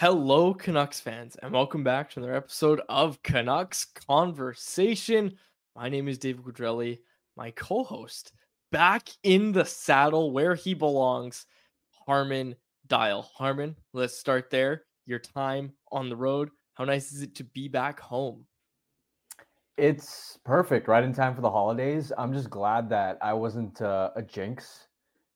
Hello, Canucks fans, and welcome back to another episode of Canucks Conversation. My name is David Quadrelli, my co host, back in the saddle where he belongs, Harman Dayal. Harman, let's start there. Your time on the road. How nice is it to be back home? It's perfect, right in time for the holidays. I'm just glad that I wasn't uh, a jinx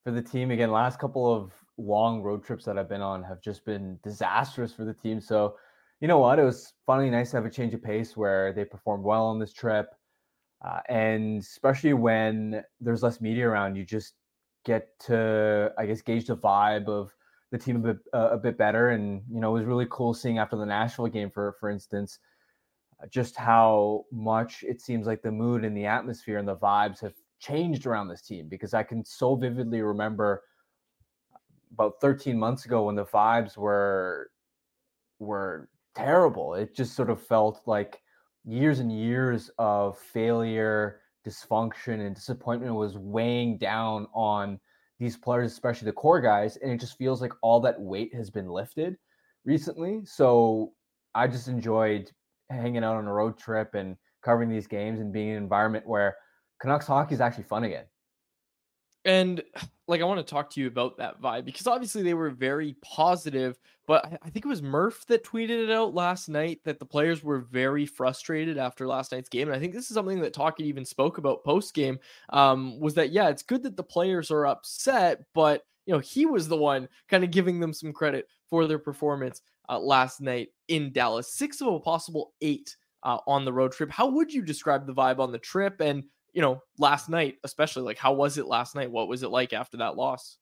for the team. Again, last couple of long road trips that I've been on have just been disastrous for the team. So, you know what? It was finally nice to have a change of pace where they performed well on this trip. Uh, and especially when there's less media around, you just get to, I guess, gauge the vibe of the team a bit, uh, a bit better. And, you know, it was really cool seeing after the Nashville game, for, for instance, uh, just how much it seems like the mood and the atmosphere and the vibes have changed around this team because I can so vividly remember about 13 months ago when the vibes were were terrible. It just sort of felt like years and years of failure, dysfunction, and disappointment was weighing down on these players, especially the core guys. And it just feels like all that weight has been lifted recently. So I just enjoyed hanging out on a road trip and covering these games and being in an environment where Canucks hockey is actually fun again. And like, I want to talk to you about that vibe because obviously they were very positive. But I, think it was Murph that tweeted it out last night that the players were very frustrated after last night's game. And I think this is something that Tocchet even spoke about post game. Um, was that yeah, it's good that the players are upset, but you know he was the one kind of giving them some credit for their performance uh, last night in Dallas. Six of a possible eight uh, on the road trip. How would you describe the vibe on the trip? And you know, last night, especially like how was it last night? What was it like after that loss?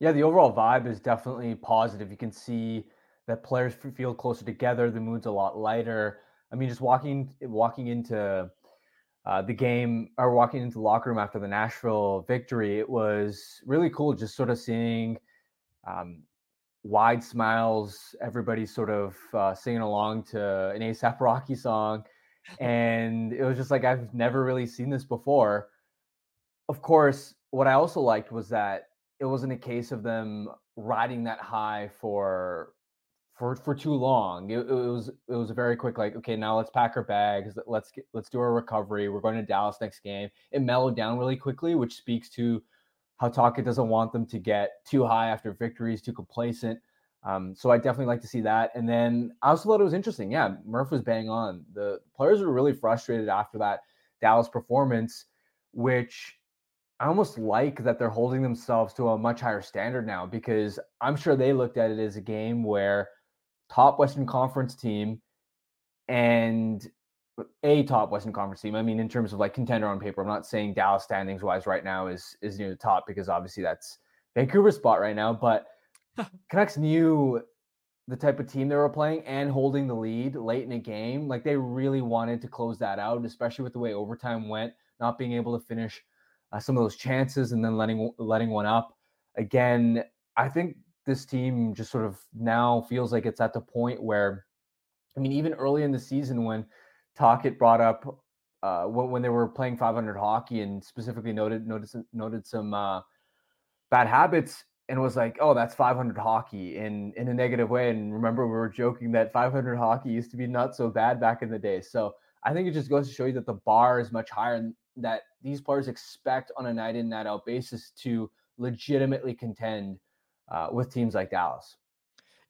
Yeah, the overall vibe is definitely positive. You can see that players feel closer together. The mood's a lot lighter. I mean, just walking walking into uh, the game or walking into the locker room after the Nashville victory, it was really cool just sort of seeing um, wide smiles, everybody sort of uh, singing along to an ASAP Rocky song and it was just like I've never really seen this before. Of course, what I also liked was that it wasn't a case of them riding that high for for for too long. It, it, was it was very quick like okay now let's pack our bags let's get, let's do our recovery. We're going to Dallas next game. It mellowed down really quickly, which speaks to how Tocchet doesn't want them to get too high after victories, too complacent. Um, so I definitely like to see that. And then I also thought it was interesting. Yeah, Murph was bang on. The players were really frustrated after that Dallas performance, which I almost like that they're holding themselves to a much higher standard now because I'm sure they looked at it as a game where top Western Conference team and a top Western Conference team. I mean, in terms of like contender on paper, I'm not saying Dallas standings wise right now is is near the top because obviously that's Vancouver's spot right now, but Canucks knew the type of team they were playing and holding the lead late in a game. Like they really wanted to close that out, especially with the way overtime went, not being able to finish uh, some of those chances and then letting letting one up. Again, I think this team just sort of now feels like it's at the point where, I mean, even early in the season when Tocchet brought up uh, when, when they were playing 500 hockey and specifically noted noted noted some uh, bad habits and was like, "Oh, that's 500 hockey in in a negative way." And remember, we were joking that 500 hockey used to be not so bad back in the day. So I think it just goes to show you that the bar is much higher, and that these players expect on a night in, night out basis to legitimately contend uh, with teams like Dallas.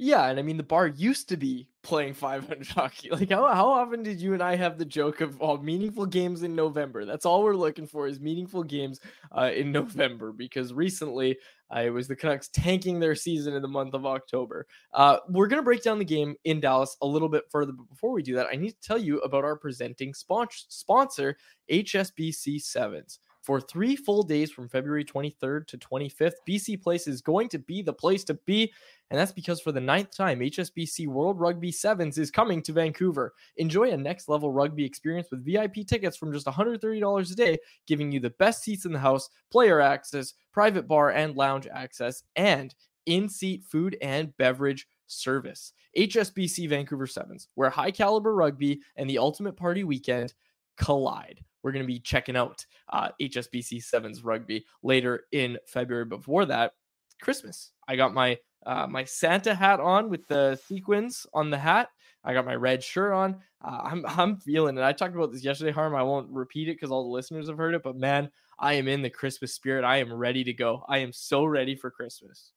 Yeah, and I mean the bar used to be playing 500 hockey. Like how how often did you and I have the joke of all oh, meaningful games in November? That's all we're looking for is meaningful games uh, in November because recently uh, it was the Canucks tanking their season in the month of October. Uh, we're gonna break down the game in Dallas a little bit further, but before we do that, I need to tell you about our presenting sponsor, HSBC Sevens for three full days from February 23rd to 25th. BC Place is going to be the place to be. And that's because for the ninth time, HSBC World Rugby Sevens is coming to Vancouver. Enjoy a next level rugby experience with VIP tickets from just $130 a day, giving you the best seats in the house, player access, private bar and lounge access, and in seat food and beverage service. HSBC Vancouver Sevens, where high caliber rugby and the ultimate party weekend collide we're going to be checking out uh, HSBC Sevens rugby later in February. Before that, Christmas. I got my uh, my Santa hat on with the sequins on the hat. I got my red shirt on. Uh, I'm I'm feeling it. I talked about this yesterday, Harm. I won't repeat it because all the listeners have heard it. But man, I am in the Christmas spirit. I am ready to go. I am so ready for Christmas.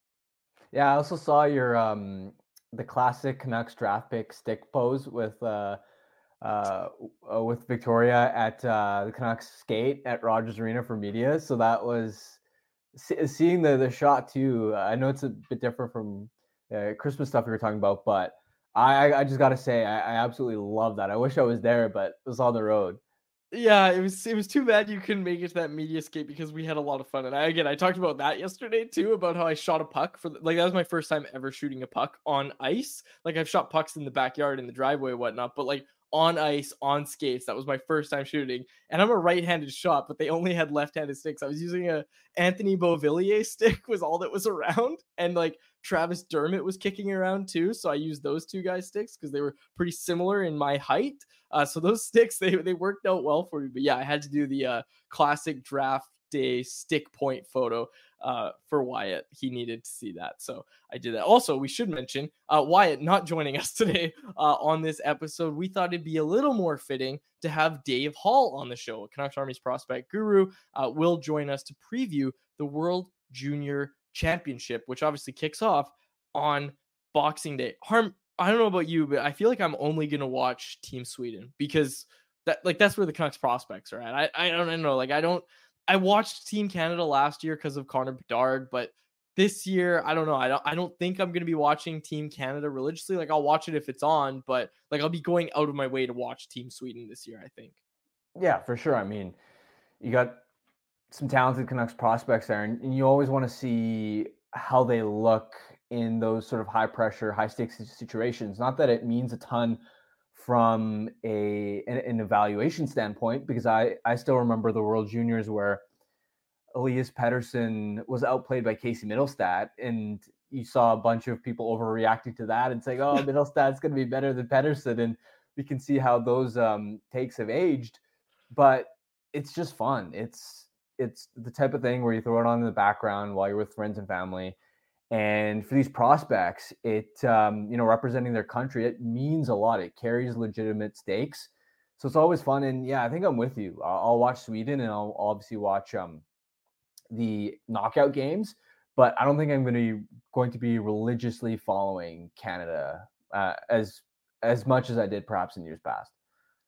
Yeah, I also saw your um the classic Canucks draft pick stick pose with uh uh, with Victoria at uh the Canucks skate at Rogers Arena for media. So that was seeing the the shot too. I know it's a bit different from uh, Christmas stuff we were talking about, but I I just got to say I, I absolutely love that. I wish I was there, but it was on the road. Yeah, it was it was too bad you couldn't make it to that media skate because we had a lot of fun. And I again I talked about that yesterday too about how I shot a puck for like that was my first time ever shooting a puck on ice. Like I've shot pucks in the backyard in the driveway whatnot, but like on ice on skates. That was my first time shooting, and I'm a right-handed shot, but they only had left-handed sticks. I was using a Anthony Beauvillier stick was all that was around, and like Travis Dermott was kicking around too, so I used those two guys' sticks because they were pretty similar in my height. Uh, so those sticks they they worked out well for me. But yeah, I had to do the uh, classic draft day stick point photo uh, for Wyatt. He needed to see that. So I did that. Also, we should mention uh, Wyatt not joining us today uh, on this episode. We thought it'd be a little more fitting to have Dave Hall on the show. Canucks Army's prospect guru uh, will join us to preview the World Junior Championship, which obviously kicks off on Boxing Day. Harm, I don't know about you, but I feel like I'm only gonna watch Team Sweden because that like that's where the Canucks prospects are at. I I don't know. Like I don't I watched Team Canada last year because of Connor Bedard, but this year I don't know. I don't I don't think I'm gonna be watching Team Canada religiously. Like I'll watch it if it's on, but like I'll be going out of my way to watch Team Sweden this year, I think. Yeah, for sure. I mean, you got some talented Canucks prospects there, and, and you always want to see how they look in those sort of high pressure, high stakes situations. Not that it means a ton from a an, an, evaluation standpoint because I I still remember the World Juniors where Elias Pettersson was outplayed by Casey Mittelstadt and you saw a bunch of people overreacting to that and saying, "Oh, Mittelstadt's going to be better than Pettersson," and we can see how those um, takes have aged. But it's just fun. It's it's the type of thing where you throw it on in the background while you're with friends and family and for these prospects, it um, you know representing their country, it means a lot. It carries legitimate stakes, so it's always fun. And yeah, I think I'm with you. I'll, I'll watch Sweden, and I'll obviously watch um, the knockout games. But I don't think I'm going to be going to be religiously following Canada uh, as as much as I did perhaps in years past.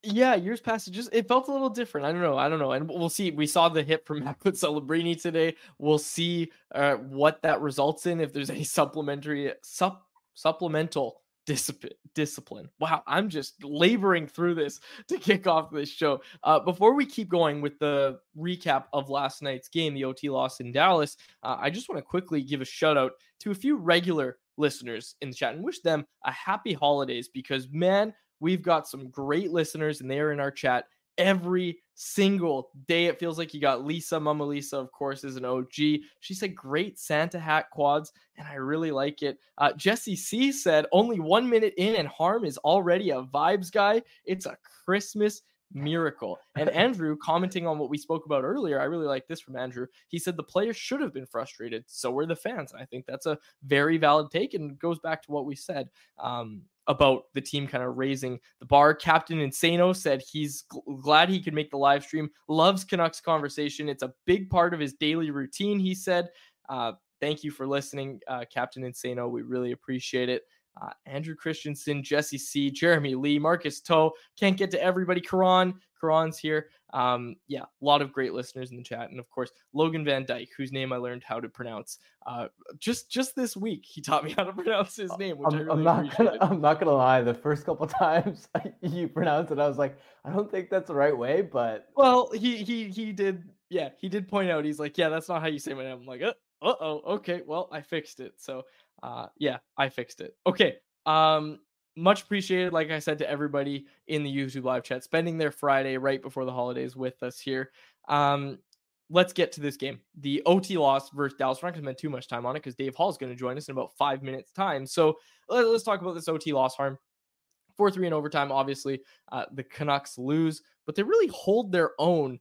Yeah, years past, it just it felt a little different. I don't know. I don't know. And we'll see. We saw the hit from Macklin Celebrini today. We'll see uh, what that results in. If there's any supplementary sup, supplemental discipline discipline. Wow, I'm just laboring through this to kick off this show. Uh, before we keep going with the recap of last night's game, the OT loss in Dallas, uh, I just want to quickly give a shout out to a few regular listeners in the chat and wish them a happy holidays because man We've got some great listeners, and they are in our chat every single day. It feels like you got Lisa, Mama Lisa, of course, is an OG. She said, Great Santa hat quads, and I really like it. Uh, Jesse C said, Only one minute in, and Harm is already a vibes guy. It's a Christmas miracle. And Andrew, commenting on what we spoke about earlier, I really like this from Andrew. He said the players should have been frustrated. So were the fans. And I think that's a very valid take and goes back to what we said. Um, about the team kind of raising the bar. Captain Insano said he's gl- glad he could make the live stream, loves Canucks conversation. It's a big part of his daily routine, he said. Uh, thank you for listening, uh, Captain Insano. We really appreciate it. Uh, Andrew Christensen, Jesse C, Jeremy Lee, Marcus Toe. Can't get to everybody. Karan, Karan's here. Um, yeah, a lot of great listeners in the chat, and of course Logan Van Dyke, whose name I learned how to pronounce uh, just just this week. He taught me how to pronounce his name, which I'm, I really I'm not gonna I'm not gonna lie. The first couple times you pronounced it, I was like, I don't think that's the right way, but well, he he he did. Yeah, he did point out. He's like, yeah, that's not how you say my name. I'm like, uh oh, okay, well, I fixed it. So uh, yeah, I fixed it. Okay. Um, much appreciated, like I said to everybody in the YouTube live chat, spending their Friday right before the holidays with us here. Um, let's get to this game. The OT loss versus Dallas. We're not going to spend too much time on it because Dave Hall is going to join us in about five minutes' time. So let, us talk about this OT loss harm. 4 3 in overtime, obviously. Uh, the Canucks lose, but they really hold their own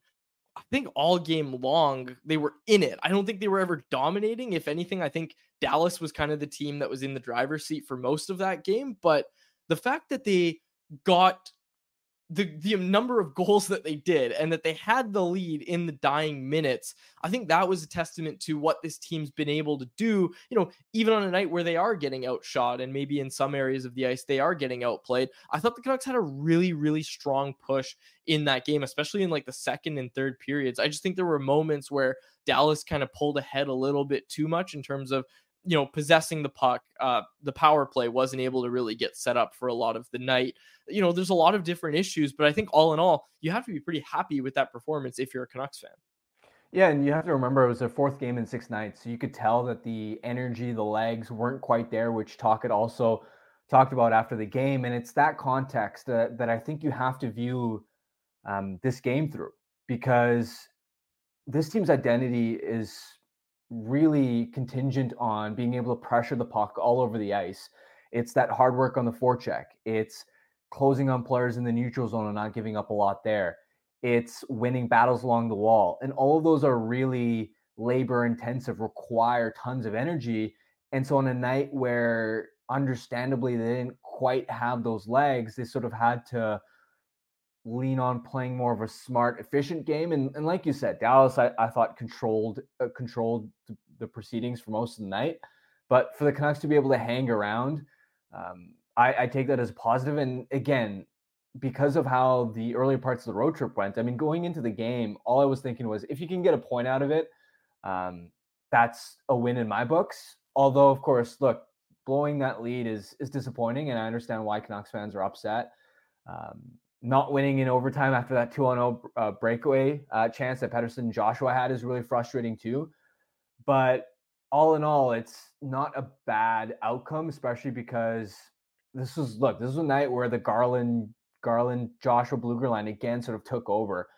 I think all game long they were in it. I don't think they were ever dominating. If anything, I think Dallas was kind of the team that was in the driver's seat for most of that game. But the fact that they got the the number of goals that they did and that they had the lead in the dying minutes i think that was a testament to what this team's been able to do you know even on a night where they are getting outshot and maybe in some areas of the ice they are getting outplayed. I thought the canucks had a really really strong push in that game especially in like the second and third periods. I just think there were moments where dallas kind of pulled ahead a little bit too much in terms of you know, possessing the puck, uh, the power play wasn't able to really get set up for a lot of the night. You know, there's a lot of different issues, but I think all in all, you have to be pretty happy with that performance if you're a Canucks fan. Yeah, and you have to remember it was their fourth game in six nights, so you could tell that the energy, the legs weren't quite there, which Tocchet also talked about after the game. And it's that context uh, that I think you have to view um, this game through because this team's identity is really contingent on being able to pressure the puck all over the ice. It's that hard work on the forecheck. It's closing on players in the neutral zone and not giving up a lot there. It's winning battles along the wall. And all of those are really labor intensive, require tons of energy. And so on a night where understandably they didn't quite have those legs, they sort of had to lean on playing more of a smart, efficient game. And, and like you said, Dallas, I, I thought controlled uh, controlled the, proceedings for most of the night. But for the Canucks to be able to hang around, um, I, I take that as a positive. And again, because of how the earlier parts of the road trip went, I mean, going into the game, all I was thinking was if you can get a point out of it, um, that's a win in my books. Although, of course, look, blowing that lead is is disappointing, and I understand why Canucks fans are upset. Um, not winning in overtime after that 2 0 uh, breakaway uh, chance that Pettersson Joshua had is really frustrating too. But all in all, it's not a bad outcome, especially because this was look, this was a night where the Garland Garland Joshua Blueger line again sort of took over.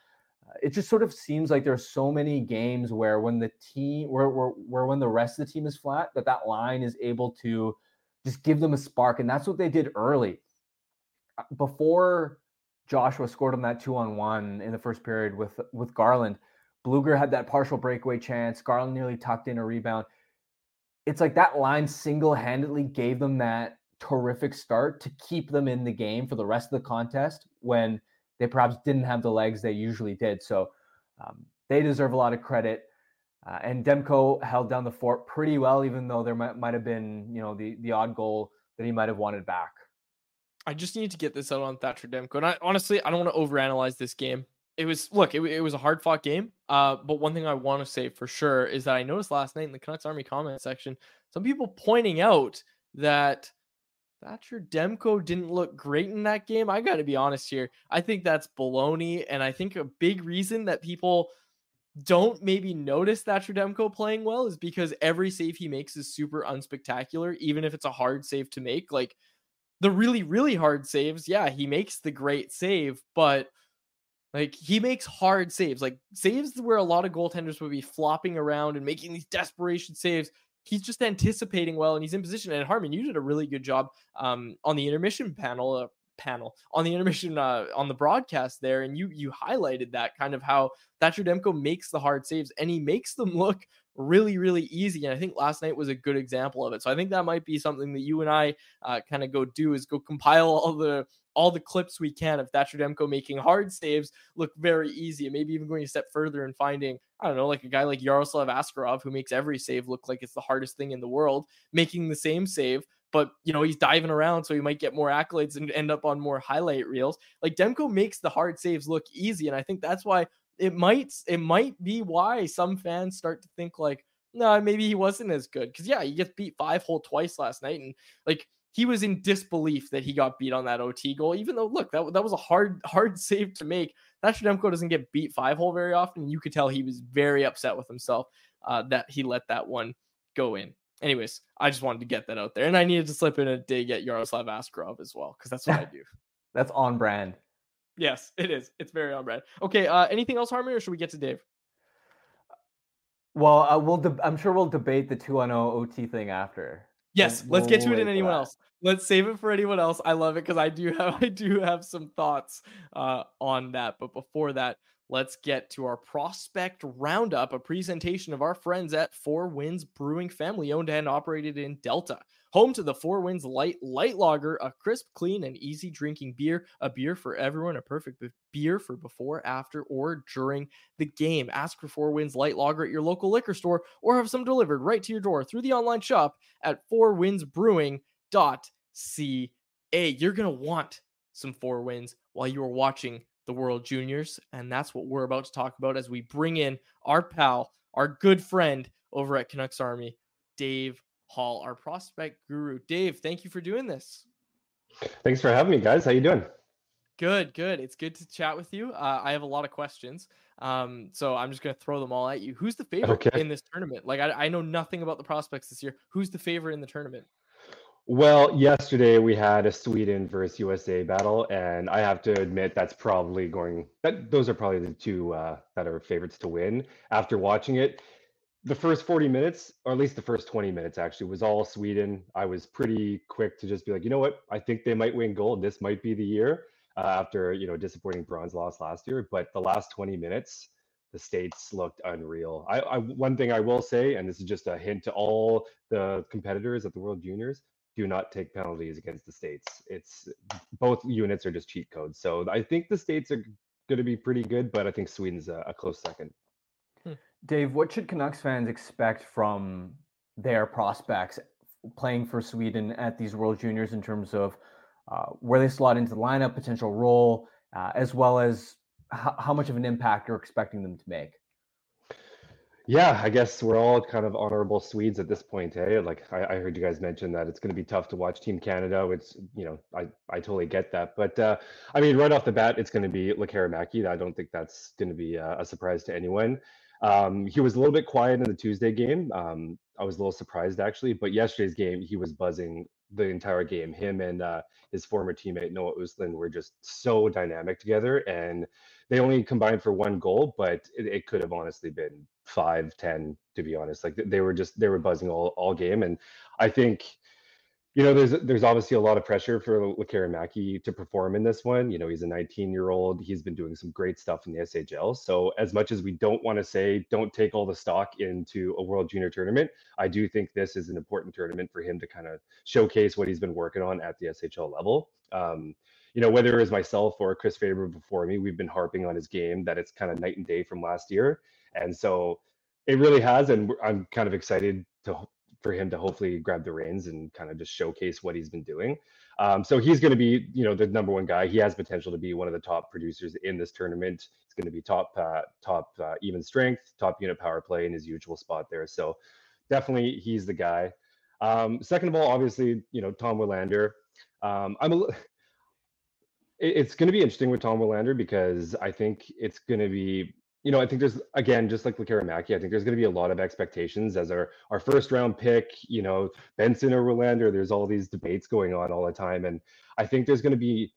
Uh, it just sort of seems like there's so many games where when the team where, where where when the rest of the team is flat, that that line is able to just give them a spark, and that's what they did early. Uh, before Joshua scored on that two on one in the first period with with Garland. Blueger had that partial breakaway chance. Garland nearly tucked in a rebound. It's like that line single handedly gave them that terrific start to keep them in the game for the rest of the contest when they perhaps didn't have the legs they usually did. So um, they deserve a lot of credit. Uh, and Demko held down the fort pretty well, even though there might, might have been, you know, the the odd goal that he might have wanted back. I just need to get this out on Thatcher Demko. And I honestly, I don't want to overanalyze this game. It was look, it, it was a hard fought game. Uh, but one thing I want to say for sure is that I noticed last night in the Canucks Army comment section, some people pointing out that Thatcher Demko didn't look great in that game. I got to be honest here. I think that's baloney, and I think a big reason that people don't maybe notice Thatcher Demko playing well is because every save he makes is super unspectacular, even if it's a hard save to make. Like the really really hard saves, yeah, he makes the great save, but like he makes hard saves, like saves where a lot of goaltenders would be flopping around and making these desperation saves. He's just anticipating well and he's in position. And Harman, you did a really good job um, on the intermission panel, uh, panel on the intermission uh, on the broadcast there, and you you highlighted that kind of how Thatcher Demko makes the hard saves and he makes them look really really easy. And I think last night was a good example of it. So I think that might be something that you and I uh, kind of go do is go compile all the all the clips we can of Thatcher Demko making hard saves look very easy, and maybe even going a step further and finding I don't know like a guy like Yaroslav Askarov who makes every save look like it's the hardest thing in the world, making the same save but you know he's diving around so he might get more accolades and end up on more highlight reels. Like demko makes the hard saves look easy and i think that's why it might it might be why some fans start to think like no maybe he wasn't as good. Because yeah he gets beat five hole twice last night and like he was in disbelief that he got beat on that ot goal even though look that, that was a hard hard save to make. That demko doesn't get beat five hole very often you could tell he was very upset with himself uh, that he let that one go in anyways, I just wanted to get that out there, and I needed to slip in a dig at Yaroslav Askarov as well because that's what I do. That's on brand. Yes, it is. It's very on brand. Okay. Uh, anything else, Harmony, or should we get to Dave? Well, uh, we'll. De- I'm sure we'll debate the two on OT thing after. Yes, we'll, let's get to it in anyone else. Let's save it for anyone else. I love it because I do have I do have some thoughts uh, on that. But before that, let's get to our prospect roundup, a presentation of our friends at Four Winds Brewing, family owned and operated in Delta. Home to the Four Winds Light Light Lager, a crisp, clean, and easy drinking beer, a beer for everyone, a perfect beer for before, after, or during the game. Ask for Four Winds Light Lager at your local liquor store or have some delivered right to your door through the online shop at fourwindsbrewing.ca. You're going to want some Four Winds while you are watching the World Juniors. And that's what we're about to talk about as we bring in our pal, our good friend over at Canucks Army, Dave Hall, our prospect guru. Dave, thank you for doing this. Thanks for having me, guys. How you doing? Good, good. It's good to chat with you. Uh, I have a lot of questions, um, so I'm just gonna throw them all at you. Who's the favorite okay. in this tournament? Like, I, I know nothing about the prospects this year. Who's the favorite in the tournament? Well, yesterday we had a Sweden versus USA battle, and I have to admit that's probably going. That those are probably the two uh, that are favorites to win. After watching it, the first 40 minutes, or at least the first 20 minutes, actually was all Sweden. I was pretty quick to just be like, you know what, I think they might win gold. This might be the year uh, after you know disappointing bronze loss last year. But the last 20 minutes, the states looked unreal. I, I one thing I will say, and this is just a hint to all the competitors at the World Juniors do not take penalties against the states. It's both units are just cheat codes. So I think the states are going to be pretty good, but I think Sweden's a, a close second. Hmm. Dave, what should Canucks fans expect from their prospects playing for Sweden at these World Juniors in terms of uh, where they slot into the lineup, potential role, uh, as well as h- how much of an impact you're expecting them to make? Yeah, I guess we're all kind of honorable Swedes at this point, eh? Like I, I heard you guys mention that it's going to be tough to watch Team Canada. It's you know I I totally get that, but uh, I mean right off the bat, it's going to be Lekkerimaki. I don't think that's going to be a, a surprise to anyone. Um, he was a little bit quiet in the Tuesday game. Um, I was a little surprised actually, but yesterday's game he was buzzing the entire game. Him and uh, his former teammate Noah Östlund were just so dynamic together, and they only combined for one goal, but it, it could have honestly been five, ten, to be honest. Like they were just they were buzzing all all game, and I think you know, there's there's obviously a lot of pressure for Lekkerimaki to perform in this one. You know, he's a 19 year old. He's been doing some great stuff in the SHL. So as much as we don't want to say don't take all the stock into a World Junior tournament, I do think this is an important tournament for him to kind of showcase what he's been working on at the SHL level. Um, you know, whether it was myself or Chris Faber before me, we've been harping on his game that it's kind of night and day from last year, and so it really has. And I'm kind of excited to for him to hopefully grab the reins and kind of just showcase what he's been doing. Um, so he's going to be, you know, the number one guy. He has potential to be one of the top producers in this tournament. He's going to be top, uh, top uh, even strength, top unit power play in his usual spot there. So definitely he's the guy. Um, second of all, obviously, you know, Tom Willander. Um, I'm a. It's going to be interesting with Tom Willander because I think it's going to be you know, I think there's again, just like Lekkerimaki, I think there's going to be a lot of expectations as our our first round pick. You know, Benson or Willander. There's all these debates going on all the time, and I think there's going to be,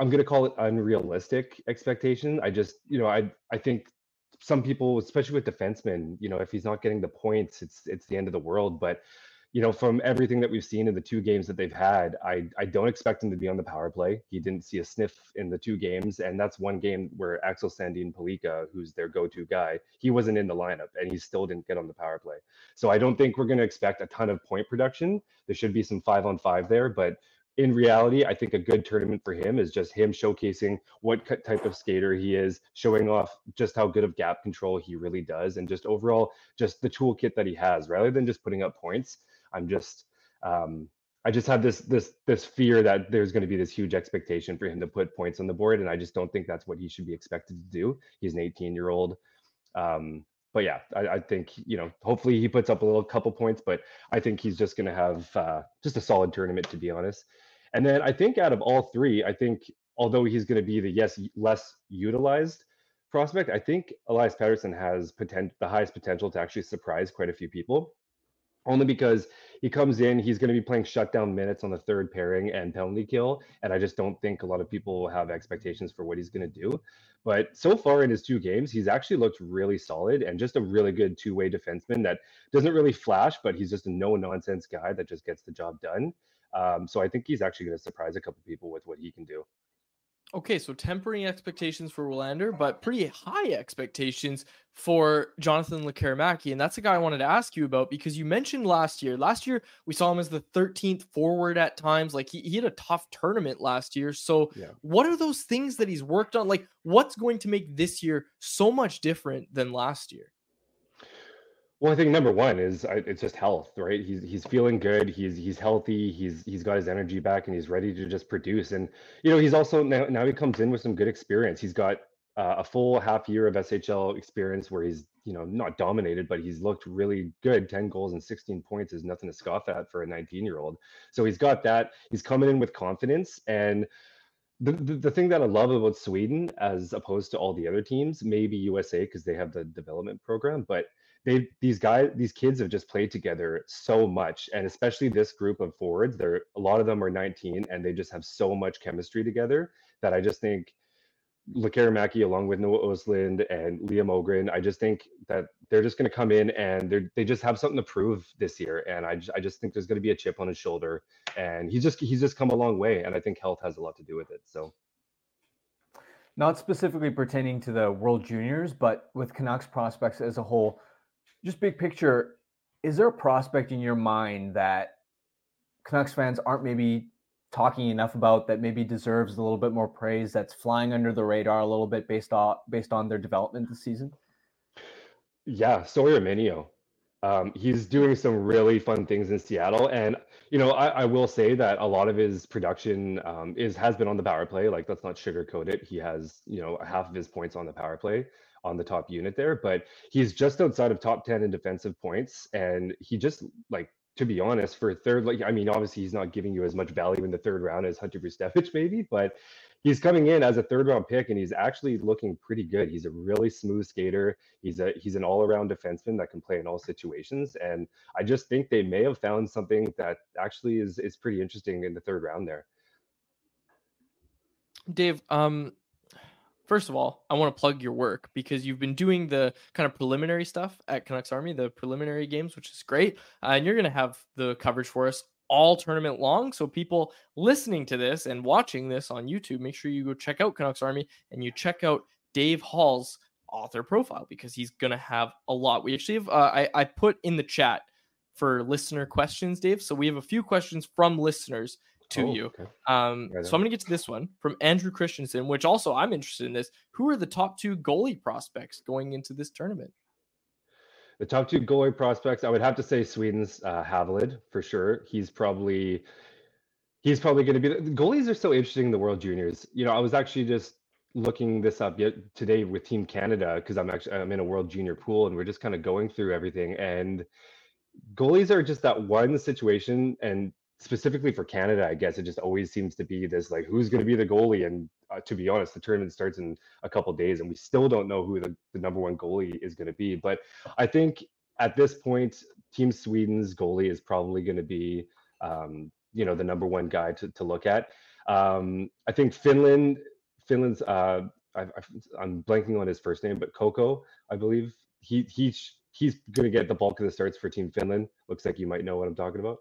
I'm going to call it unrealistic expectation. I just, you know, I I think some people, especially with defensemen, you know, if he's not getting the points, it's it's the end of the world. But you know, from everything that we've seen in the two games that they've had, I I don't expect him to be on the power play. He didn't see a sniff in the two games, and that's one game where Axel Sandin Pellikka, who's their go-to guy, he wasn't in the lineup, and he still didn't get on the power play. So I don't think we're going to expect a ton of point production. There should be some five on five there, but in reality, I think a good tournament for him is just him showcasing what type of skater he is, showing off just how good of gap control he really does, and just overall, just the toolkit that he has, rather than just putting up points. I'm just um, I just have this this this fear that there's going to be this huge expectation for him to put points on the board, and I just don't think that's what he should be expected to do. He's an 18 year old. Um, but yeah, I, I, think you know, hopefully he puts up a little couple points, but I think he's just going to have uh, just a solid tournament, to be honest. And then I think out of all three, I think although he's going to be the yes less utilized prospect, I think Elias Pettersson has potent the highest potential to actually surprise quite a few people only because he comes in, he's going to be playing shutdown minutes on the third pairing and penalty kill. And I just don't think a lot of people have expectations for what he's going to do. But so far in his two games, he's actually looked really solid and just a really good two way defenseman that doesn't really flash, but he's just a no nonsense guy that just gets the job done. Um, so I think he's actually going to surprise a couple people with what he can do. Okay, so tempering expectations for Willander, but pretty high expectations for Jonathan Lekkerimaki. And that's a guy I wanted to ask you about because you mentioned last year. Last year, we saw him as the 13th forward at times. Like he, he had a tough tournament last year. So, yeah. what are those things that he's worked on? Like, what's going to make this year so much different than last year? Well, I think number one is it's just health, right? He's he's feeling good. He's he's healthy. He's he's got his energy back, and he's ready to just produce. And you know, he's also now now he comes in with some good experience. He's got uh, a full half year of SHL experience where he's you know not dominated, but he's looked really good. Ten goals and 16 points is nothing to scoff at for a 19 year old. So he's got that. He's coming in with confidence and. The, the, the thing that I love about Sweden, as opposed to all the other teams, maybe USA because they have the development program, but they these guys these kids have just played together so much and especially this group of forwards they're a lot of them are 19 and they just have so much chemistry together that i just think Lekkerimaki along with Noah Ostlund and Liam Öhgren, I just think that they're just going to come in and they they just have something to prove this year. And I just, I just think there's going to be a chip on his shoulder. And he's just he's just come a long way. And I think health has a lot to do with it. So not specifically pertaining to the World Juniors, but with Canucks prospects as a whole, just big picture, is there a prospect in your mind that Canucks fans aren't maybe talking enough about that maybe deserves a little bit more praise that's flying under the radar a little bit based on based on their development this season? Yeah, Sawyer Mynio. Um, he's doing some really fun things in Seattle, and you know I, I will say that a lot of his production um, is has been on the power play. Like let's not sugarcoat it. He has you know half of his points on the power play on the top unit there, but he's just outside of top 10 in defensive points. And he just like to be honest, for third, like I mean, obviously he's not giving you as much value in the third round as Hunter Brzustewicz maybe, but he's coming in as a third round pick and he's actually looking pretty good. He's a really smooth skater. He's a he's an all around defenseman that can play in all situations. And I just think they may have found something that actually is is pretty interesting in the third round there. Dave, um, first of all, I want to plug your work because you've been doing the kind of preliminary stuff at Canucks Army, the preliminary games, which is great. Uh, and you're going to have the coverage for us all tournament long. So people listening to this and watching this on YouTube, make sure you go check out Canucks Army and you check out Dave Hall's author profile because he's going to have a lot. We actually have, uh, I, I put in the chat for listener questions, Dave. So we have a few questions from listeners to oh, you. Okay. Um, right so I'm going to get to this one from Andrew Christensen, which also I'm interested in this. Who are the top two goalie prospects going into this tournament? The top two goalie prospects, I would have to say Sweden's uh, Havelid for sure. He's probably he's probably going to be. The goalies are so interesting in the World Juniors. You know, I was actually just looking this up yet today with Team Canada because I'm actually I'm in a World Junior pool and we're just kind of going through everything and goalies are just that one situation and specifically for Canada, I guess it just always seems to be this like who's going to be the goalie. And uh, to be honest, the tournament starts in a couple days, and we still don't know who the, the number one goalie is going to be. But I think at this point, Team Sweden's goalie is probably going to be, um, you know, the number one guy to, to look at. Um, I think Finland, Finland's, uh, I, am blanking on his first name, but Kokko, I believe he he he's going to get the bulk of the starts for Team Finland. Looks like you might know what I'm talking about.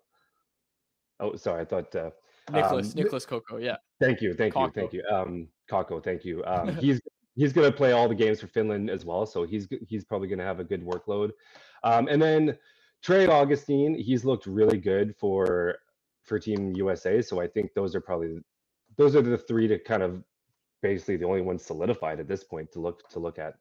Oh, sorry. I thought uh, Nicholas um, Nicholas Kokko. Yeah. Thank you. Thank Kokko. you. Thank you. Um, Kokko. Thank you. Um, he's he's going to play all the games for Finland as well, so he's he's probably going to have a good workload. Um, and then Trey Augustine, he's looked really good for for Team USA. So I think those are probably those are the three to kind of basically the only ones solidified at this point to look to look at.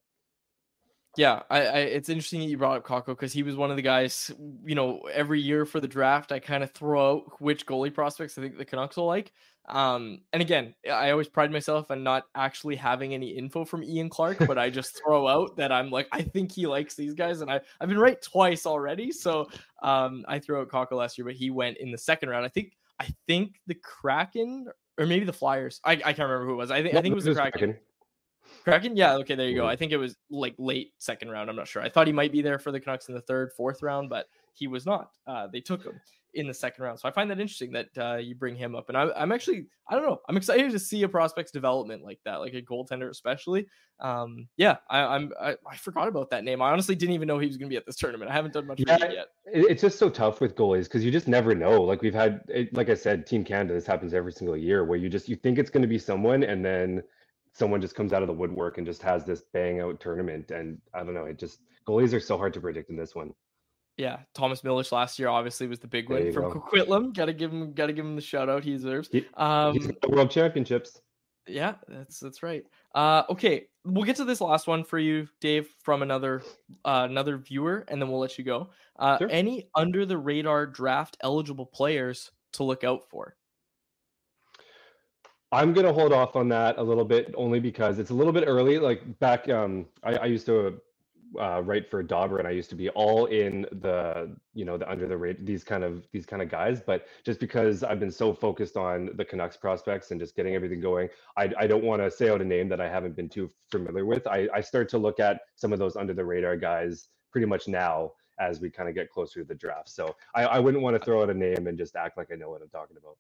Yeah, I, I, it's interesting that you brought up Kokko because he was one of the guys. You know, every year for the draft, I kind of throw out which goalie prospects I think the Canucks will like. Um, and again, I always pride myself on not actually having any info from Ian Clark, but I just throw out that I'm like, I think he likes these guys, and I I've been right twice already. So um, I threw out Kokko last year, but he went in the second round. I think I think the Kraken or maybe the Flyers. I, I can't remember who it was. I think I think it was the Kraken. Kraken. Kraken? Yeah, okay, there you go. Mhm. I think it was like late second round. I'm not sure. I thought he might be there for the Canucks in the third, fourth round, but he was not. Uh, they took him in the second round. So I find that interesting that uh, you bring him up. And I, I'm actually, I don't know, I'm excited to see a prospect's development like that, like a goaltender, especially. Um, yeah, I, I'm, I, I forgot about that name. I honestly didn't even know he was going to be at this tournament. I haven't done much Yeah, yet. It's just so tough with goalies because you just never know. Like we've had, like I said, Team Canada. This happens every single year where you just you think it's going to be someone, and then someone just comes out of the woodwork and just has this bang out tournament. And I don't know. It just goalies are so hard to predict in this one. Yeah, Thomas Milic last year obviously was the big There win from go. Coquitlam. Got to give him, got to give him the shout out he deserves. He- Um, He's got the world championships. Yeah, that's that's right. Uh, okay, we'll get to this last one for you, Dave, from another uh, another viewer, and then we'll let you go. Uh, Sure. Any under the radar draft eligible players to look out for? I'm gonna hold off on that a little bit, only because it's a little bit early. Like back, um, I, I used to uh, write for Dobber, and I used to be all in the, you know, the under the rate these kind of these kind of guys. But just because I've been so focused on the Canucks prospects and just getting everything going, I, I don't want to say out a name that I haven't been too familiar with. I, I start to look at some of those under the radar guys pretty much now as we kind of get closer to the draft. So I, I wouldn't want to throw out a name and just act like I know what I'm talking about.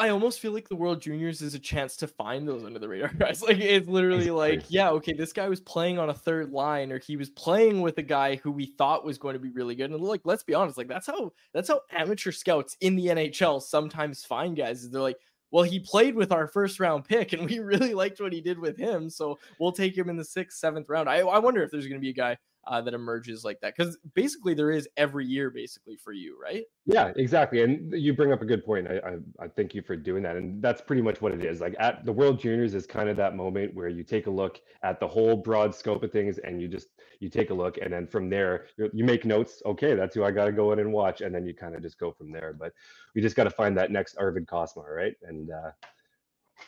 I almost feel like the World Juniors is a chance to find those under the radar guys. Like it's literally like, yeah, okay, this guy was playing on a third line, or he was playing with a guy who we thought was going to be really good. And like, let's be honest, like that's how that's how amateur scouts in the NHL sometimes find guys. Is they're like, well, he played with our first round pick, and we really liked what he did with him, so we'll take him in the sixth, seventh round. I, I wonder if there's going to be a guy uh, that emerges like that because basically there is every year, basically for you, right? Yeah, exactly. And you bring up a good point. I, I, I thank you for doing that. And that's pretty much what it is. Like at the World Juniors is kind of that moment where you take a look at the whole broad scope of things and you just you take a look and then from there you, you make notes. Okay, that's who I got to go in and watch, and then you kind of just go from there. But we just got to find that next Arvid Costmar, right? And uh,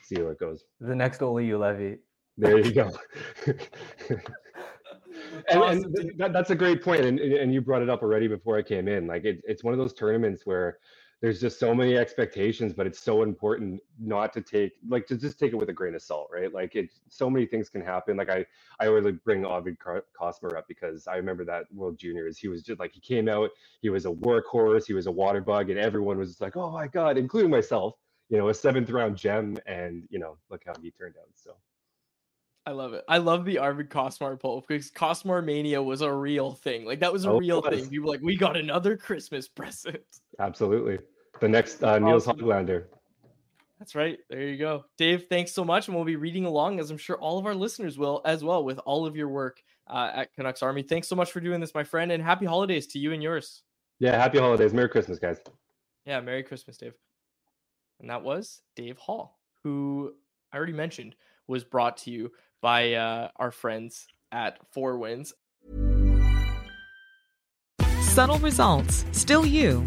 see how it goes. The next Oli Levy. There you go. and, and th- that, that's a great point and, and you brought it up already before i came in. Like it, it's one of those tournaments where there's just so many expectations but it's so important not to take like to just take it with a grain of salt right? Like it so many things can happen. Like i i always bring Arvid Costmar up because i remember that world juniors he was just like he came out he was a workhorse he was a water bug and everyone was just like oh my god including myself you know a seventh round gem and you know look how he turned out so I love it. I love the Arvid Costmar poll because Costmar mania was a real thing. Like that was a Oh, real was. thing. People were like, we got another Christmas present. absolutely the next uh, Nils Awesome. hoglander That's right. There you go. Dave, thanks so much. And we'll be reading along, as I'm sure all of our listeners will as well, with all of your work uh, at Canucks Army. Thanks so much for doing this, my friend, and happy holidays to you and yours. Yeah, happy holidays. Merry Christmas, guys. Yeah, Merry Christmas, Dave. And that was Dave Hall, who I already mentioned was brought to you by uh, our friends at Four Winds. Subtle results, still you,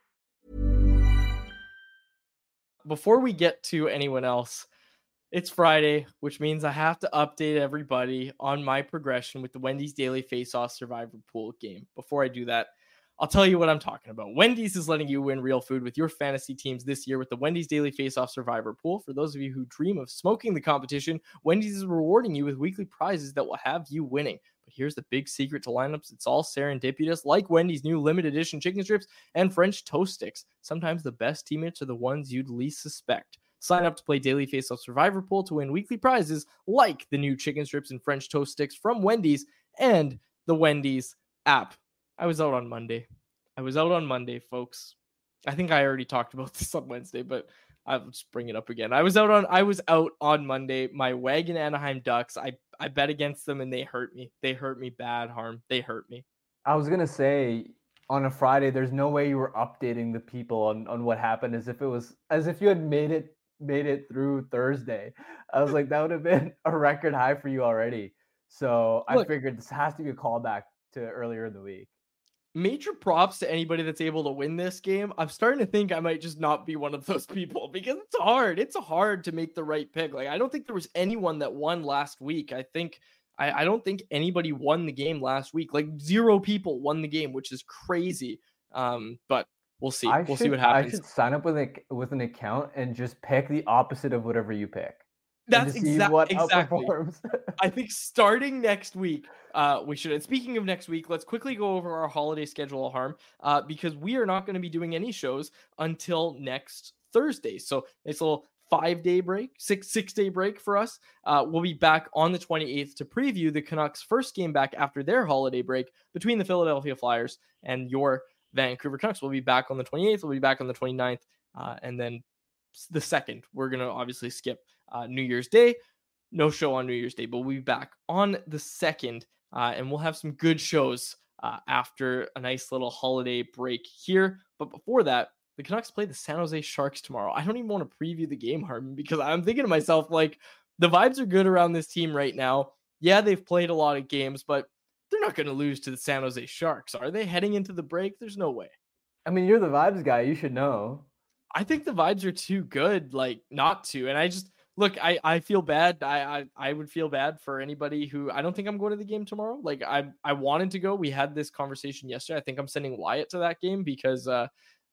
before we get to anyone else, it's Friday, which means I have to update everybody on my progression with the Wendy's Daily Face Off Survivor Pool game. Before I do that, I'll tell you what I'm talking about. Wendy's is letting you win real food with your fantasy teams this year with the Wendy's Daily Face Off Survivor Pool. For those of you who dream of smoking the competition, Wendy's is rewarding you with weekly prizes that will have you winning. But here's the big secret to lineups it's all serendipitous, like Wendy's new limited edition chicken strips and French toast sticks. Sometimes the best teammates are the ones you'd least suspect. Sign up to play Daily Face Off Survivor Pool to win weekly prizes like the new chicken strips and French toast sticks from Wendy's and the Wendy's app. I was out on Monday. I was out on Monday, folks. I think I already talked about this on Wednesday, but I'll just bring it up again. I was out on I was out on Monday. My wagon Anaheim Ducks. I I bet against them and they hurt me. They hurt me bad harm. They hurt me. I was gonna say on a Friday, there's no way you were updating the people on, on what happened as if it was as if you had made it made it through Thursday. I was like, that would have been a record high for you already. So Look, I figured this has to be a callback to earlier in the week major props to anybody that's able to win this game. I'm starting to think I might just not be one of those people because it's hard. It's hard to make the right pick. Like I don't think there was anyone that won last week. I think I, I don't think anybody won the game last week. Like zero people won the game, which is crazy. Um, but we'll see. I we'll should, see what happens. I should sign up with a with an account and just pick the opposite of whatever you pick. That's exa- exactly. I think starting next week, uh, we should. And speaking of next week, let's quickly go over our holiday schedule, harm, uh, because we are not going to be doing any shows until next Thursday. So it's a little five day break, six six day break for us. Uh, we'll be back on the 28th to preview the Canucks' first game back after their holiday break between the Philadelphia Flyers and your Vancouver Canucks. We'll be back on the 28th. We'll be back on the 29th, uh, and then the second. We're gonna obviously skip uh, New Year's Day. No show on New Year's Day, but we'll be back on the second, uh, and we'll have some good shows uh, after a nice little holiday break here. But before that, the Canucks play the San Jose Sharks tomorrow. I don't even want to preview the game, Harman, because I'm thinking to myself, like, the vibes are good around this team right now. Yeah, they've played a lot of games, but they're not going to lose to the San Jose Sharks, are they? Heading into the break, there's no way. I mean, you're the vibes guy. You should know. I think the vibes are too good, like not to. And I just look, I I feel bad. I, I I would feel bad for anybody who I don't think I'm going to the game tomorrow. Like I I wanted to go. We had this conversation yesterday. I think I'm sending Wyatt to that game because uh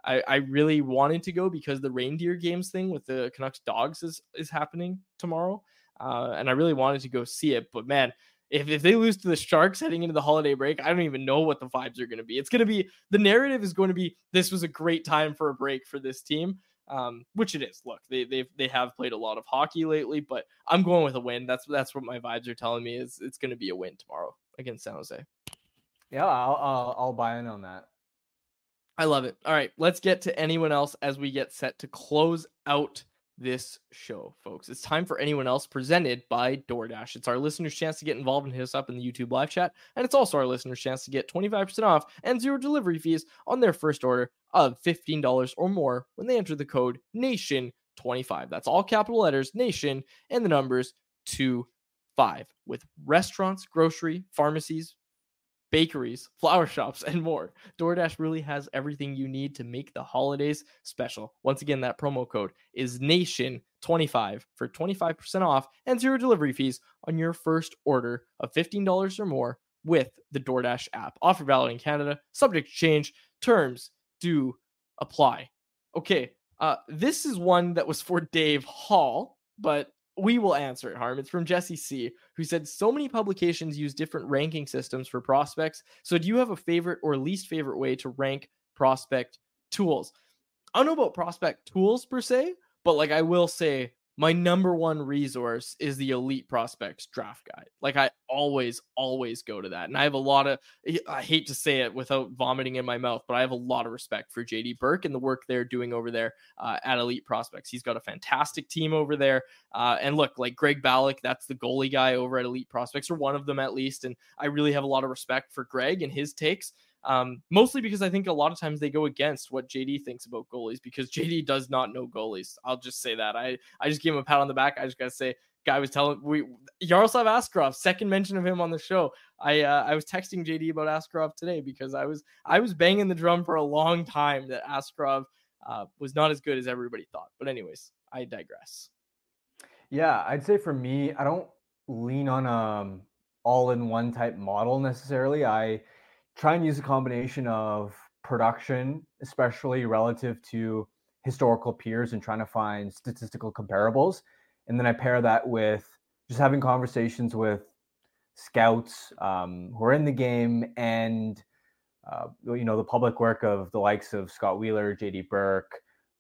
I, I really wanted to go because the reindeer games thing with the Canucks dogs is is happening tomorrow. Uh, and I really wanted to go see it. But man, if, if they lose to the Sharks heading into the holiday break, I don't even know what the vibes are going to be. It's going to be the narrative is going to be this was a great time for a break for this team, um, which it is. Look, they they they have played a lot of hockey lately, but I'm going with a win. That's that's what my vibes are telling me is it's going to be a win tomorrow against San Jose. Yeah, I'll, I'll I'll buy in on that. I love it. All right, let's get to anyone else as we get set to close out this show, folks. It's time for anyone else presented by DoorDash. It's our listeners' chance to get involved and hit us up in the YouTube live chat. And it's also our listeners' chance to get 25% off and zero delivery fees on their first order of $15 or more when they enter the code NATION25. That's all capital letters, NATION, and the numbers 2 5. With restaurants, grocery, pharmacies, bakeries, flower shops, and more. DoorDash really has everything you need to make the holidays special. Once again, that promo code is NATION25 for 25% off and zero delivery fees on your first order of $15 or more with the DoorDash app. Offer valid in Canada, subject to change. Terms do apply. Okay, uh, this is one that was for Dave Hall, but we will answer it, Harm. It's from Jesse C, who said so many publications use different ranking systems for prospects. So, do you have a favorite or least favorite way to rank prospect tools? I don't know about prospect tools per se, but like I will say, my number one resource is the elite prospects draft guide. Like i always always go to that and i have a lot of i hate to say it without vomiting in my mouth but i have a lot of respect for jd burke and the work they're doing over there uh, at elite prospects. He's got a fantastic team over there uh, and look like greg Balloch, that's the goalie guy over at elite prospects or one of them at least and i really have a lot of respect for greg and his takes um, mostly because I think a lot of times they go against what JD thinks about goalies because JD does not know goalies. I'll just say that. I I just gave him a pat on the back. I just gotta say, guy was telling we Yaroslav Askarov, second mention of him on the show. I uh, I was texting JD about Askarov today because I was I was banging the drum for a long time that Askarov uh, was not as good as everybody thought. But anyways, I digress. Yeah, I'd say for me, I don't lean on um all-in-one type model necessarily. I try and use a combination of production, especially relative to historical peers, and trying to find statistical comparables. And then I pair that with just having conversations with scouts um, who are in the game and uh, you know the public work of the likes of Scott Wheeler, JD Burke,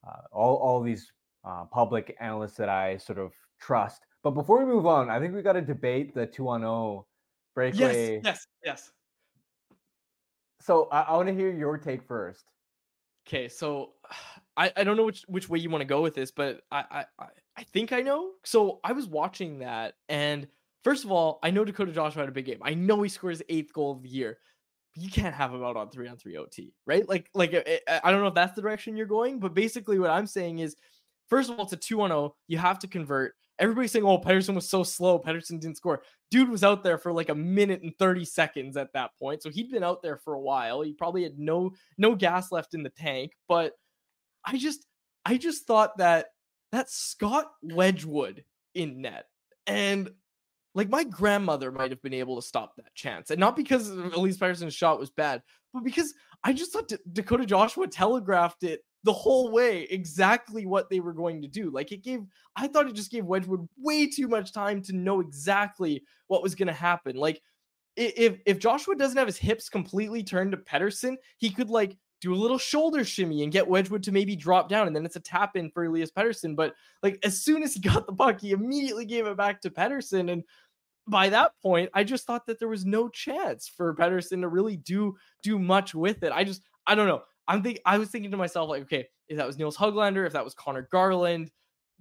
uh, all all these uh, public analysts that I sort of trust. But before we move on, I think we got to debate the two on zero breakaway. Yes, yes, yes so I, I want to hear your take first. Okay, so I, I don't know which which way you want to go with this, but I, I I think I know. So I was watching that, and first of all, I know Dakota Joshua had a big game. I know he scores eighth goal of the year. You can't have him out on three on three OT, right? Like like eh, eh, I don't know if that's the direction you're going, but basically what I'm saying is, first of all, it's a two on zero. You have to convert. Everybody's saying, "Oh, Pettersson was so slow. Pettersson didn't score." Dude was out there for like a minute and thirty seconds at that point, so he'd been out there for a while. He probably had no no gas left in the tank, but I just I just thought that that Scott Wedgewood in net and like my grandmother might have been able to stop that chance, and not because Elias Pettersson's shot was bad, but because I just thought D- Dakota Joshua telegraphed it the whole way exactly what they were going to do. Like it gave, I thought it just gave Wedgewood way too much time to know exactly what was going to happen. Like if if Joshua doesn't have his hips completely turned to Pettersson, he could like do a little shoulder shimmy and get Wedgewood to maybe drop down, and then it's a tap in for Elias Pettersson. But like as soon as he got the puck, he immediately gave it back to Pettersson, and by that point, I just thought that there was no chance for Pettersson to really do do much with it. I just I don't know. I'm think I was thinking to myself like, okay, if that was Nils Hoglander, if that was Conor Garland,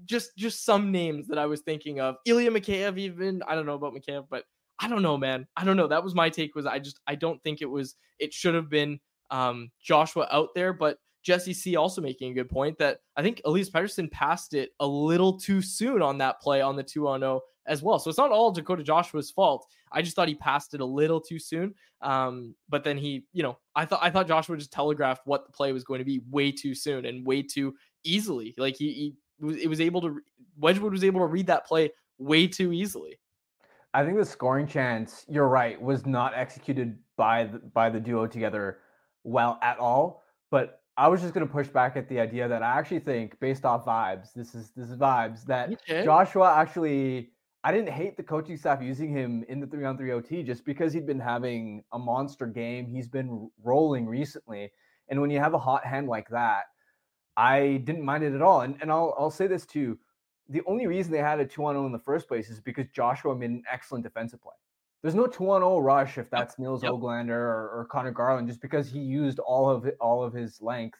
just just some names that I was thinking of. Ilya Mikheyev, even I don't know about Mikheyev, but I don't know, man. I don't know. That was my take. Was I just I don't think it was. It should have been um, Joshua out there, but Jesse C also making a good point that I think Elias Pettersson passed it a little too soon on that play on the two on zero oh as well. So it's not all Dakota Joshua's fault. I just thought he passed it a little too soon. Um, but then he, you know, I thought I thought Joshua just telegraphed what the play was going to be way too soon and way too easily. Like he, he it was able to Wedgewood was able to read that play way too easily. I think the scoring chance, you're right, was not executed by the, by the duo together well at all. But I was just going to push back at the idea that I actually think, based off vibes, this is this is vibes that okay. Joshua actually. I didn't hate the coaching staff using him in the three on three OT just because he'd been having a monster game. He's been rolling recently, and when you have a hot hand like that, I didn't mind it at all. And and I'll I'll say this too: the only reason they had a two on zero in the first place is because Joshua made an excellent defensive play. There's no two on zero rush if that's Nils yep. Hoglander or, or Conor Garland, just because he used all of it, all of his length.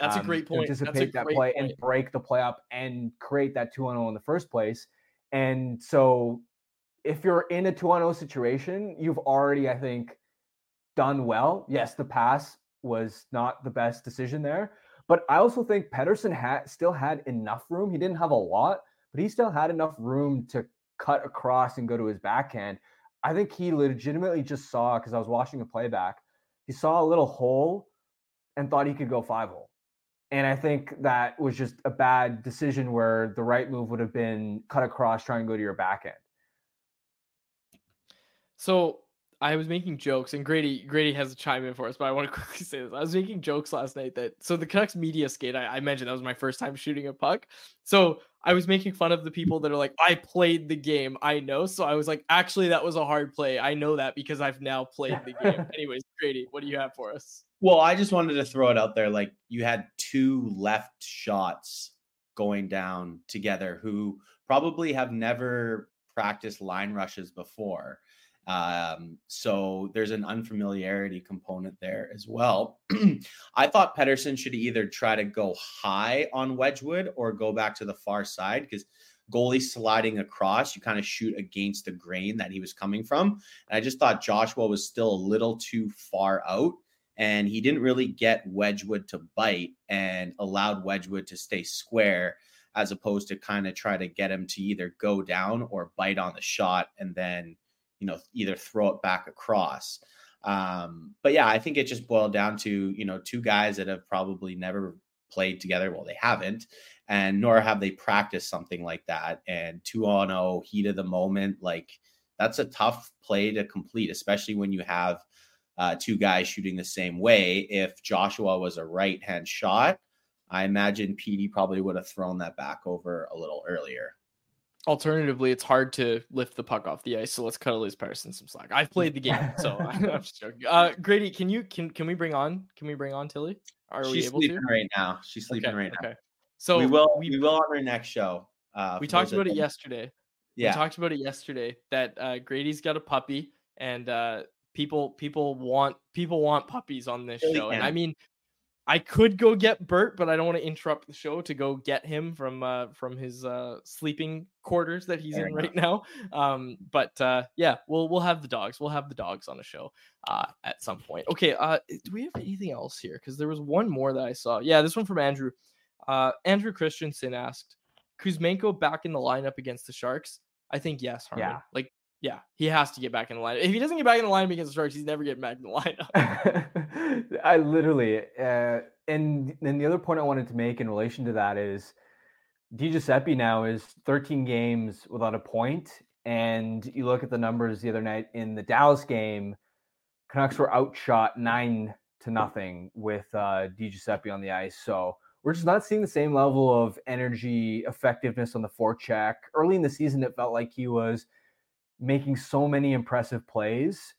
That's um, a great point. Anticipate that play point. and break the play up and create that two on zero in the first place. And so, if you're in a two on zero situation, you've already, I think, done well. Yes, the pass was not the best decision there, but I also think Pettersson had still had enough room. He didn't have a lot, but he still had enough room to cut across and go to his backhand I think he legitimately just saw because I was watching a playback. He saw a little hole and thought he could go five hole. And I think that was just a bad decision where the right move would have been cut across, try and go to your back end. So I was making jokes, and Grady Grady has a chime in for us, but I want to quickly say this. I was making jokes last night that so the Canucks media skate. I, I mentioned that was my first time shooting a puck. So I was making fun of the people that are like, I played the game. I know. So I was like, actually, that was a hard play. I know that because I've now played the game. Anyways, Grady, what do you have for us? Well, I just wanted to throw it out there. Like you had two left shots going down together who probably have never practiced line rushes before. Um, so there's an unfamiliarity component there as well. I thought Pettersson should either try to go high on Wedgewood or go back to the far side because goalie sliding across, you kind of shoot against the grain that he was coming from. And I just thought Joshua was still a little too far out and he didn't really get Wedgewood to bite and allowed Wedgewood to stay square as opposed to kind of try to get him to either go down or bite on the shot and then you know either throw it back across. Um, but yeah, I think it just boiled down to you know two guys that have probably never played together. Well, they haven't, and nor have they practiced something like that. And two on zero, heat of the moment, like that's a tough play to complete, especially when you have uh, two guys shooting the same way. If Joshua was a right hand shot, I imagine PD probably would have thrown that back over a little earlier. Alternatively, it's hard to lift the puck off the ice, so let's cut Elias Pettersson some slack. I've played the game, so I'm just joking. Uh, Grady, can you can can we bring on can we bring on Tilly? Are She's we able sleeping to? right now. She's sleeping okay, right now. Okay. So we will we, we will on our next show. Uh, we talked about it yesterday. Yeah, we talked about it yesterday that uh, Grady's got a puppy, and uh, People people want people want puppies on this Really show. And I mean I could go get Bert, but I don't want to interrupt the show to go get him from uh from his uh sleeping quarters that he's Fair in right now. Um but uh yeah, we'll we'll have the dogs. We'll have the dogs on the show uh at some point. Okay, uh do we have anything else here? Because there was one more that I saw. Yeah, this one from Andrew. Uh Andrew Christensen asked, Kuzmenko back in the lineup against the Sharks? I think yes, Harman. Yeah. Like yeah, he has to get back in the lineup. If he doesn't get back in the lineup against the Sharks, he's never getting back in the lineup. I literally, uh, and then the other point I wanted to make in relation to that is Di Giuseppe now is 13 games without a point, and you look at the numbers the other night in the Dallas game, Canucks were outshot nine to nothing with uh, Di on the ice. So we're just not seeing the same level of energy, effectiveness on the forecheck. Early in the season, it felt like he was making so many impressive plays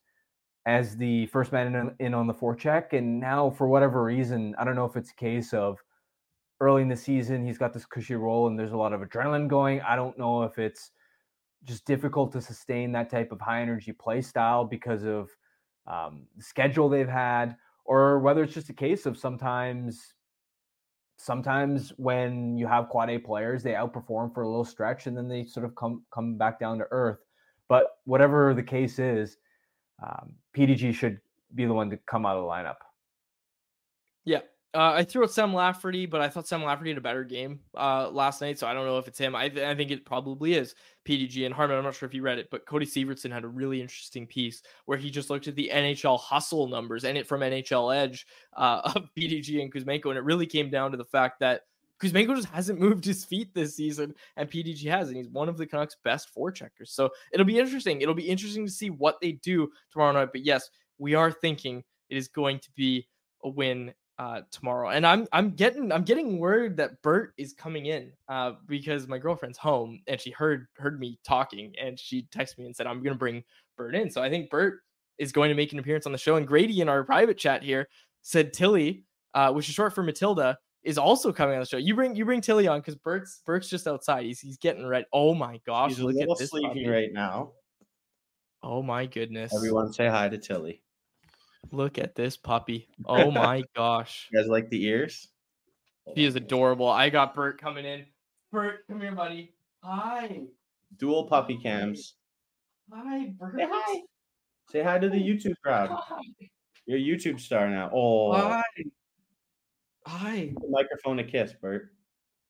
as the first man in, in on the forecheck. And now, for whatever reason, I don't know if it's a case of early in the season, he's got this cushy role and there's a lot of adrenaline going. I don't know if it's just difficult to sustain that type of high energy play style because of um, the schedule they've had, or whether it's just a case of sometimes. Sometimes when you have quad A players, they outperform for a little stretch and then they sort of come come back down to earth. But whatever the case is, um, PDG should be the one to come out of the lineup. Yeah. Uh, I threw out Sam Lafferty, but I thought Sam Lafferty had a better game uh, last night, so I don't know if it's him. I, th- I think it probably is PDG and Harman. I'm not sure if you read it, but Cody Severtson had a really interesting piece where he just looked at the NHL hustle numbers and it from NHL Edge uh, of PDG and Kuzmenko, and it really came down to the fact that Kuzmenko just hasn't moved his feet this season, and PDG has, and he's one of the Canucks' best forecheckers. So it'll be interesting. It'll be interesting to see what they do tomorrow night. But yes, we are thinking it is going to be a win uh tomorrow and i'm i'm getting i'm getting word that bert is coming in uh because my girlfriend's home and she heard heard me talking and she texted me and said i'm gonna bring bert in so i think bert is going to make an appearance on the show and grady in our private chat here said tilly uh which is short for matilda is also coming on the show you bring you bring tilly on because bert's bert's just outside he's he's getting ready oh my gosh He's a look at little this sleepy puppy. right now. oh my goodness Everyone say hi to Tilly. look at this puppy oh my gosh You guys like the ears? He is adorable. I got Bert coming in. Bert, come here, buddy. Hi. Dual puppy cams. Hi, Bert. Say hi. Say hi to the YouTube crowd. Hi. You're a YouTube star now. Oh, Hi. Hi. microphone a kiss, Bert.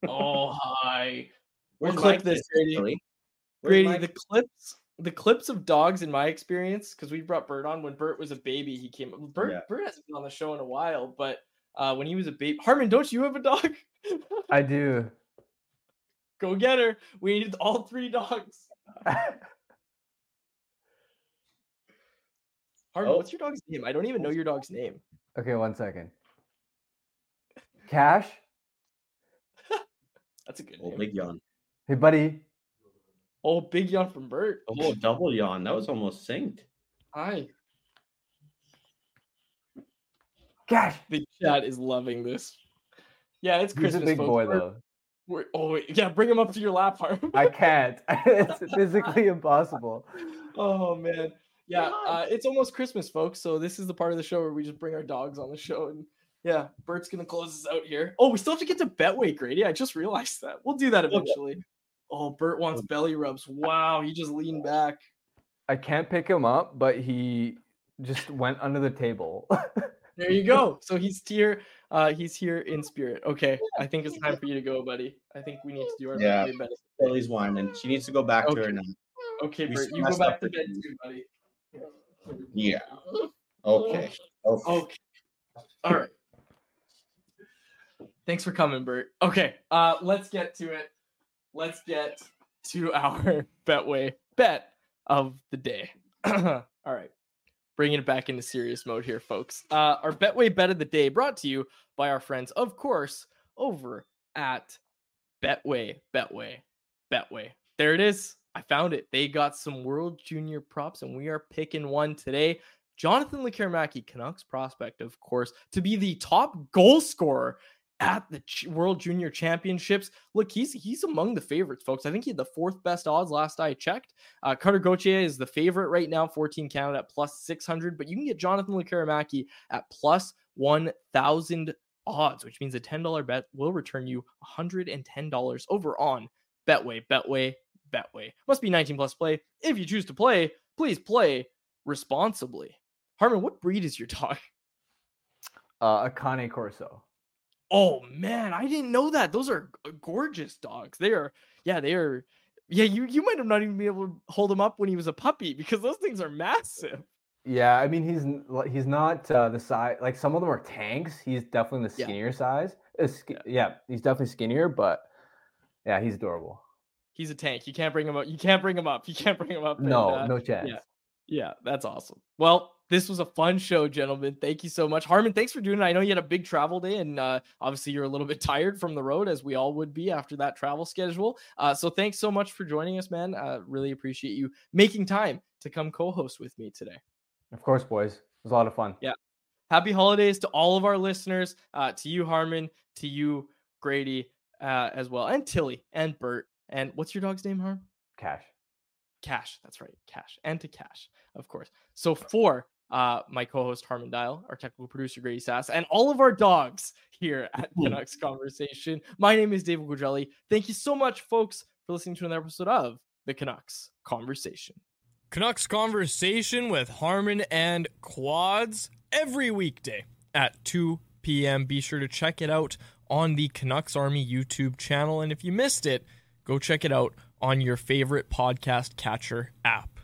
Oh, hi. We'll clip this, kiss, Grady. Grady, the clips, the clips of dogs in my experience, because we brought Bert on when Bert was a baby. He came. Bert, Yeah. Bert hasn't been on the show in a while, but uh, when he was a baby, Harman, don't you have a dog? I do. Go get her. We need all three dogs. Harman, Oh. what's your dog's name? I don't even know your dog's name. okay, one second. Cash, That's a good Oh, name. big yawn. hey buddy. Oh, big yawn from Bert. Oh, double yawn. That was almost synced. Hi. Cash. The chat is loving this. Yeah, it's Christmas. He's Christmas. a big folks. boy We're- though. we're- oh, wait, yeah, bring him up to your lap, Harm. I can't. it's physically impossible. oh man, yeah, uh, it's almost Christmas, folks. So this is the part of the show where we just bring our dogs on the show, and yeah, Bert's gonna close us out here. Oh, we still have to get to Betway, Grady. I just realized that. We'll do that Okay. eventually. Oh, Bert wants belly rubs. Wow, he just leaned back. I can't pick him up, but he just went under the table. There you go. So he's here. Uh, he's here in spirit. Okay, I think it's time for you to go, buddy. I think we need to do our Yeah. birthday medicine. Whining. She needs to go back to her now. Okay, Bert, you go back to bed too, buddy. Yeah. Okay. Okay. Okay. All right. Thanks for coming, Bert. Okay, uh, let's get to it. Let's get to our Betway bet of the day. All right. Bringing it back into serious mode here, folks. Uh, our Betway bet of the day brought to you by our friends, of course, over at Betway, Betway, Betway. There it is. I found it. They got some World Junior props, and we are picking one today. Jonathan Lekkerimaki, Canucks prospect, of course, to be the top goal scorer at the World Junior Championships. Look, he's he's among the favorites, folks. I think he had the fourth best odds last I checked. Uh, Cutter Gauthier is the favorite right now, 14 Canada at plus 600, but you can get Jonathan Lekkerimaki at plus 1,000 odds, which means a $10 bet will return you $110 over on Betway, Betway, Betway. Must be 19 plus play. If you choose to play, please play responsibly. Harman, what breed is your dog? Uh, a Cane Corso. Oh man, I didn't know that. Those are gorgeous dogs. They are, yeah, they are. Yeah, you you might have not even been able to hold him up when he was a puppy because those things are massive. Yeah, I mean he's he's not uh, the size like some of them are tanks. He's definitely the Yeah. skinnier size. Uh, sk- yeah. he's definitely skinnier, but yeah, he's adorable. He's a tank. You can't bring him up. You can't bring him up. You can't bring him up. and, No, uh, no chance. yeah. Yeah, that's awesome. Well, this was a fun show, gentlemen. Thank you so much. Harman, thanks for doing it. I know you had a big travel day, and uh, obviously you're a little bit tired from the road, as we all would be after that travel schedule. Uh, so thanks so much for joining us, man. Uh, really appreciate you making time to come co-host with me today. Of course, boys. It was a lot of fun. Yeah. Happy holidays to all of our listeners, uh, to you, Harman, to you, Grady, uh, as well, and Tilly and Bert. And what's your dog's name, Harm? Cash. Cash. That's right. Cash. And to Cash, of course. So for uh, my co-host Harman Dayal, our technical producer Grady Sas, and all of our dogs here at Canucks Conversation. My name is David Quadrelli. Thank you so much, folks, for listening to another episode of the Canucks Conversation. Canucks Conversation with Harmon and Quads every weekday at 2 p.m. Be sure to check it out on the Canucks Army YouTube channel. And if you missed it, go check it out on your favorite podcast catcher app.